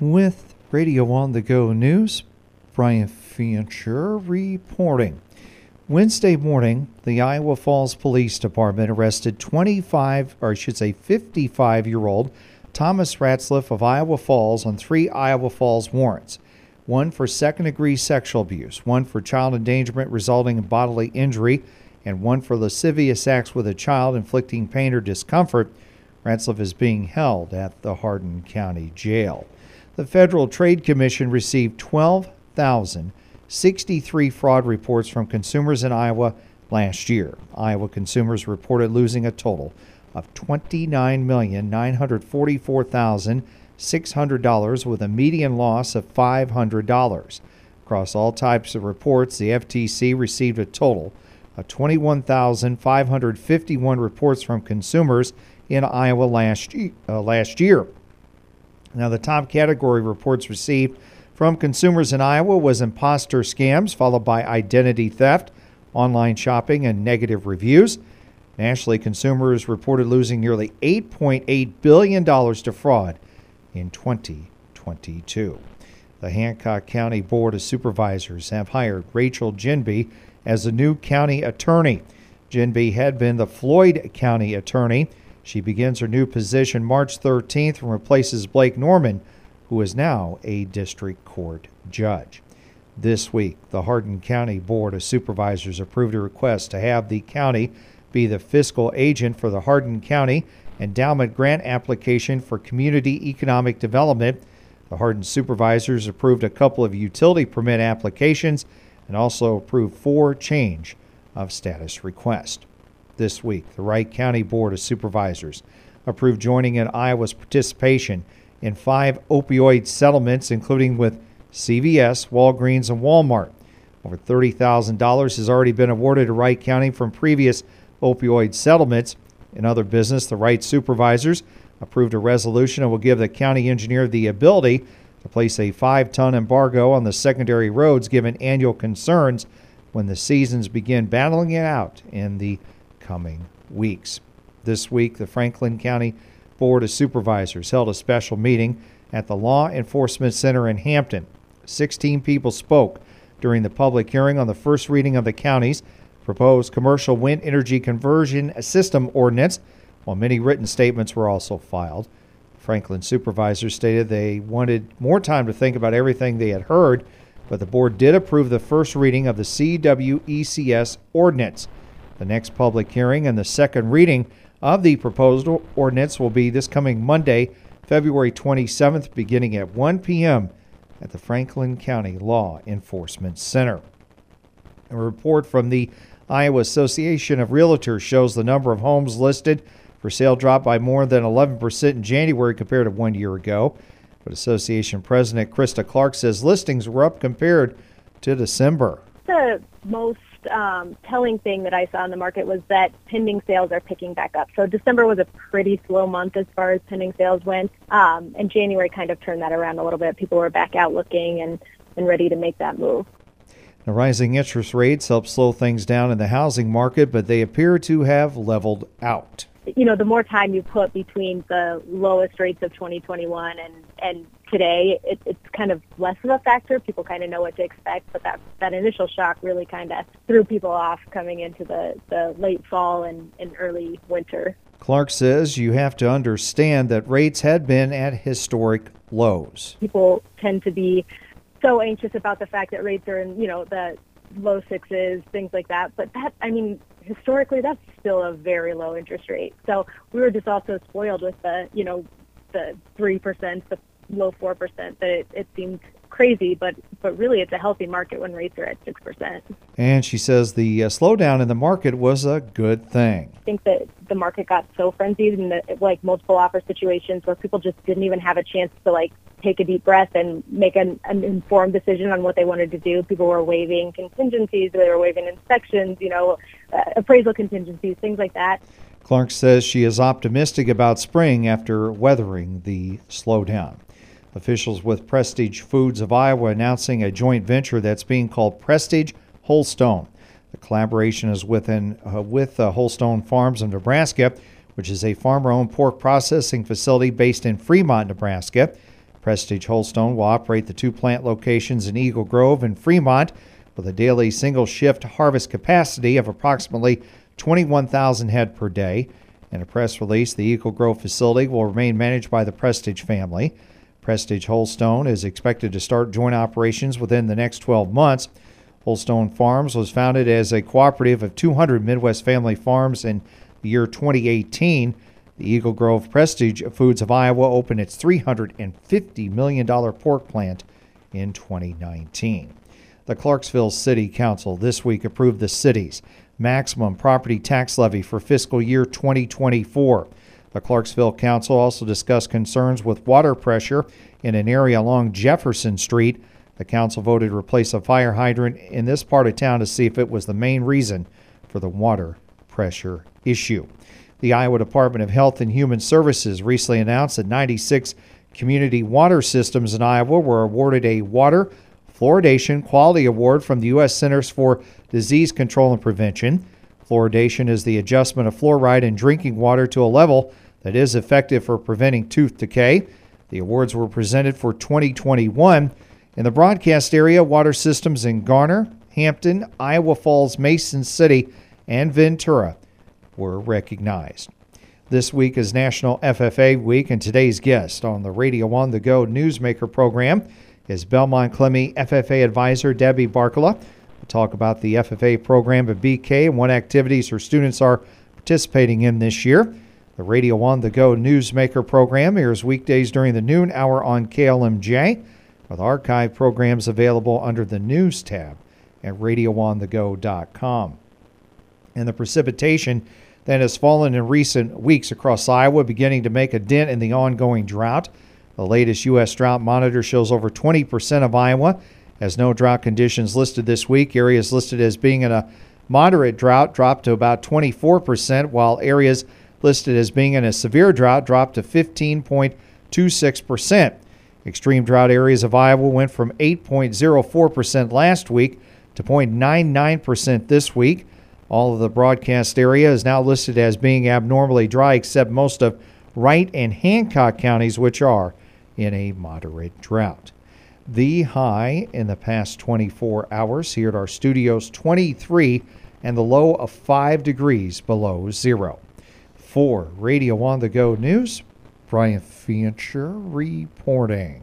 With Radio on the Go News, Brian Fancher reporting. Wednesday morning, the Iowa Falls Police Department arrested 25, or I should say 55 year old Thomas Ratzliff of Iowa Falls on three Iowa Falls warrants one for second degree sexual abuse, one for child endangerment resulting in bodily injury, and one for lascivious acts with a child inflicting pain or discomfort. Ratzliff is being held at the Hardin County Jail. The Federal Trade Commission received 12,063 fraud reports from consumers in Iowa last year. Iowa consumers reported losing a total of $29,944,600 with a median loss of $500. Across all types of reports, the FTC received a total of 21,551 reports from consumers in Iowa last, uh, last year. Now, the top category reports received from consumers in Iowa was imposter scams, followed by identity theft, online shopping, and negative reviews. Nationally, consumers reported losing nearly $8.8 billion to fraud in 2022. The Hancock County Board of Supervisors have hired Rachel Ginbey as the new county attorney. Ginbey had been the Floyd County attorney. She begins her new position March 13th and replaces Blake Norman, who is now a district court judge. This week, the Hardin County Board of Supervisors approved a request to have the county be the fiscal agent for the Hardin County Endowment Grant application for community economic development. The Hardin supervisors approved a couple of utility permit applications and also approved four change of status requests. This week, the Wright County Board of Supervisors approved joining in Iowa's participation in five opioid settlements, including with CVS, Walgreens, and Walmart. Over $30,000 has already been awarded to Wright County from previous opioid settlements. In other business, the Wright supervisors approved a resolution that will give the county engineer the ability to place a five ton embargo on the secondary roads given annual concerns when the seasons begin battling it out in the coming weeks. This week, the Franklin County Board of Supervisors held a special meeting at the Law Enforcement Center in Hampton. 16 people spoke during the public hearing on the first reading of the county's proposed commercial wind energy conversion system ordinance, while many written statements were also filed. Franklin supervisors stated they wanted more time to think about everything they had heard, but the board did approve the first reading of the CWECS ordinance. The next public hearing and the second reading of the proposed ordinance will be this coming Monday, February 27th, beginning at 1 p.m. at the Franklin County Law Enforcement Center. A report from the Iowa Association of Realtors shows the number of homes listed for sale dropped by more than 11% in January compared to one year ago. But Association President Krista Clark says listings were up compared to December. The most um, telling thing that I saw in the market was that pending sales are picking back up. So December was a pretty slow month as far as pending sales went, um, and January kind of turned that around a little bit. People were back out looking and, and ready to make that move. The rising interest rates help slow things down in the housing market, but they appear to have leveled out. You know, the more time you put between the lowest rates of 2021 and, and today, it, it's kind of less of a factor. People kind of know what to expect, but that, that initial shock really kind of threw people off coming into the, the late fall and, and early winter. Clark says you have to understand that rates had been at historic lows. People tend to be so anxious about the fact that rates are in, you know, the low sixes, things like that. But that, I mean, historically, that's still a very low interest rate. So we were just also spoiled with the, you know, the 3%, the low 4% that it, it seemed crazy, but but really it's a healthy market when rates are at six percent. And she says the uh, slowdown in the market was a good thing. I think that the market got so frenzied in the, like multiple offer situations where people just didn't even have a chance to like take a deep breath and make an, an informed decision on what they wanted to do. People were waiving contingencies, they were waiving inspections, you know, uh, appraisal contingencies, things like that. Clark says she is optimistic about spring after weathering the slowdown. Officials with Prestige Foods of Iowa announcing a joint venture that's being called Prestige Wholestone. The collaboration is within, uh, with uh, Wholestone Farms of Nebraska, which is a farmer owned pork processing facility based in Fremont, Nebraska. Prestige Wholestone will operate the two plant locations in Eagle Grove and Fremont with a daily single shift harvest capacity of approximately 21,000 head per day. In a press release, the Eagle Grove facility will remain managed by the Prestige family. Prestige Wholestone is expected to start joint operations within the next 12 months. Wholestone Farms was founded as a cooperative of 200 Midwest family farms in the year 2018. The Eagle Grove Prestige Foods of Iowa opened its $350 million pork plant in 2019. The Clarksville City Council this week approved the city's maximum property tax levy for fiscal year 2024. The Clarksville Council also discussed concerns with water pressure in an area along Jefferson Street. The council voted to replace a fire hydrant in this part of town to see if it was the main reason for the water pressure issue. The Iowa Department of Health and Human Services recently announced that 96 community water systems in Iowa were awarded a water fluoridation quality award from the U.S. Centers for Disease Control and Prevention. Fluoridation is the adjustment of fluoride in drinking water to a level that is effective for preventing tooth decay. The awards were presented for 2021. In the broadcast area, water systems in Garner, Hampton, Iowa Falls, Mason City, and Ventura were recognized. This week is National FFA Week, and today's guest on the Radio on the Go Newsmaker program is Belmond-Klemme FFA advisor Debbie Barkala. Talk about the FFA program at BK and what activities her students are participating in this year. The Radio on the Go Newsmaker program airs weekdays during the noon hour on KLMJ, with archive programs available under the News tab at radioonthego.com. And the precipitation that has fallen in recent weeks across Iowa, beginning to make a dent in the ongoing drought. The latest U.S. drought monitor shows over 20% of Iowa has no drought conditions listed this week. Areas listed as being in a moderate drought dropped to about 24%, while areas listed as being in a severe drought dropped to 15.26%. Extreme drought areas of Iowa went from 8.04% last week to 0.99% this week. All of the broadcast area is now listed as being abnormally dry, except most of Wright and Hancock counties, which are in a moderate drought. The high in the past 24 hours here at our studios 23 and the low of 5 degrees below zero. For Radio on the Go News, Brian Fincher reporting.